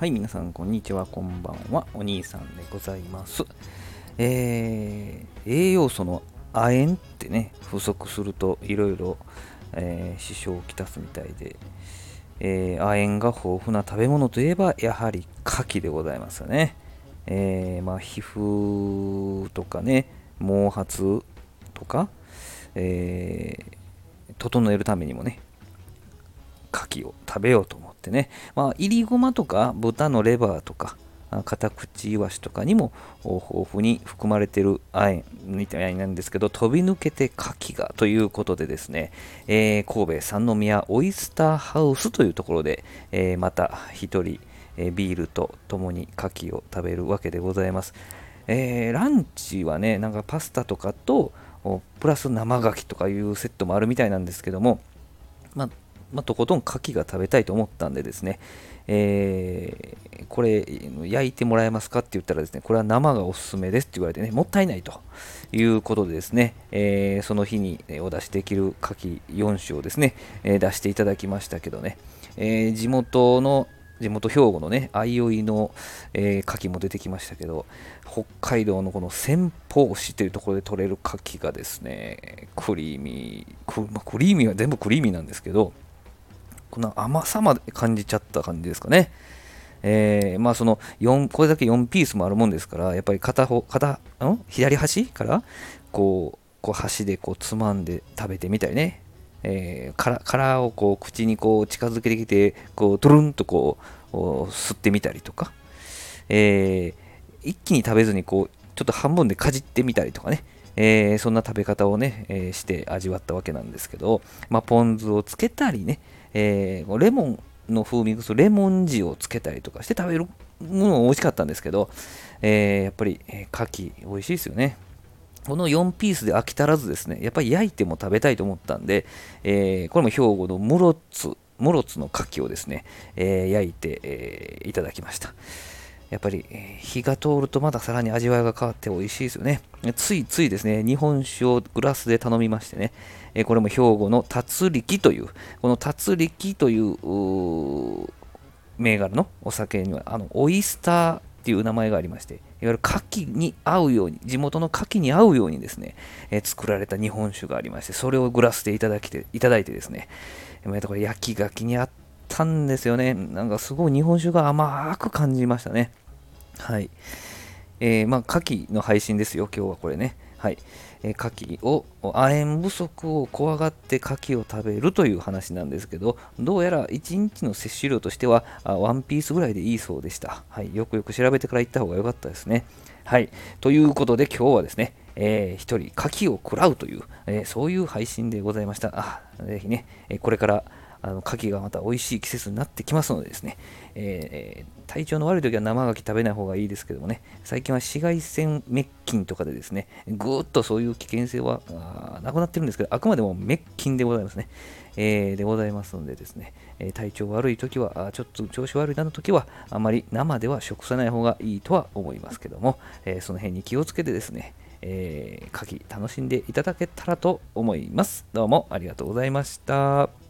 はい、皆さん、こんにちは、こんばんは。お兄さんでございます。えー、栄養素の亜鉛ってね、不足するといろいろ、支障をきたすみたいで、えー、亜鉛が豊富な食べ物といえば、やはり牡蠣でございますよね。えー、まあ、皮膚とかね、毛髪とか、えー、整えるためにもね、牡蠣を食べようと思ってね、まあ、いりごまとか豚のレバーとか、カタクチイワシとかにも豊富に含まれている亜鉛みたいなんですけど、飛び抜けて牡蠣がということでですね、えー、神戸三宮オイスターハウスというところで、えー、また一人、えー、ビールとともに牡蠣を食べるわけでございます。えランチはね、なんかパスタとかと、プラス生牡蠣とかいうセットもあるみたいなんですけども、まあまあ、とことん牡蠣が食べたいと思ったんでですね、えー、これ焼いてもらえますかって言ったらですね、これは生がおすすめですって言われてね、もったいないということでですね、えー、その日にお出しできる牡蠣4種をですね、えー、出していただきましたけどね、え地元の地元兵庫のね、相生の、えー、牡蠣も出てきましたけど、北海道のこの仙宝市というところで取れる牡蠣がですね、クリーミー、ク,、まあ、クリーミーは全部クリーミーなんですけど、この甘さまで感じちゃった感じですかね。えー、まあその4、これだけ4ピースもあるもんですから、やっぱり片方、片、ん？左端からこう、こう端でこうつまんで食べてみたりね。えー、殻殻をこう口にこう近づけてきて、こうトゥルンとこう吸ってみたりとか、えー、一気に食べずにこうちょっと半分でかじってみたりとかね、えー、そんな食べ方をね、えー、して味わったわけなんですけど、まあ、ポン酢をつけたりね、えー、レモンの風味レモン塩をつけたりとかして食べるものも美味しかったんですけど、えー、やっぱり、えー、牡蠣美味しいですよね。この4ピースで飽き足らずですね、やっぱり焼いても食べたいと思ったんで、えー、これも兵庫の室津、室津の牡蠣をですね、えー、焼いて、えー、いただきました。やっぱり、火が通るとまださらに味わいが変わって美味しいですよね。ついついですね、日本酒をグラスで頼みましてね、えこれも兵庫の達力という、この達力という銘柄のお酒には、あの、オイスターっていう名前がありまして、いわゆる牡蠣に合うように、地元の牡蠣に合うようにですね、え作られた日本酒がありまして、それをグラスでいただきていただいてですね、これ焼き牡蠣にあったんですよね。なんかすごい日本酒が甘く感じましたね。はい。えー、まあ、牡蠣の配信ですよ、今日はこれね。はい。えー、牡蠣を、亜鉛不足を怖がって牡蠣を食べるという話なんですけど、どうやら1日の摂取量としては、あワンピースぐらいでいいそうでした。はい。よくよく調べてから行った方が良かったですね。はい。ということで今日はですね、えー、人牡蠣を食らうという、えー、そういう配信でございました。あ、ぜひね、えこれからあの牡蠣がまた美味しい季節になってきますのでですね、えー、体調の悪い時は生牡蠣食べない方がいいですけどもね、最近は紫外線滅菌とかでですね、ぐーっとそういう危険性はなくなってるんですけど、あくまでも滅菌でございますね。えー、でございますのでですね、え体調悪い時は、ちょっと調子悪いなの時は、あまり生では食さない方がいいとは思いますけども、えその辺に気をつけてですね、えー、牡蠣楽しんでいただけたらと思います。どうもありがとうございました。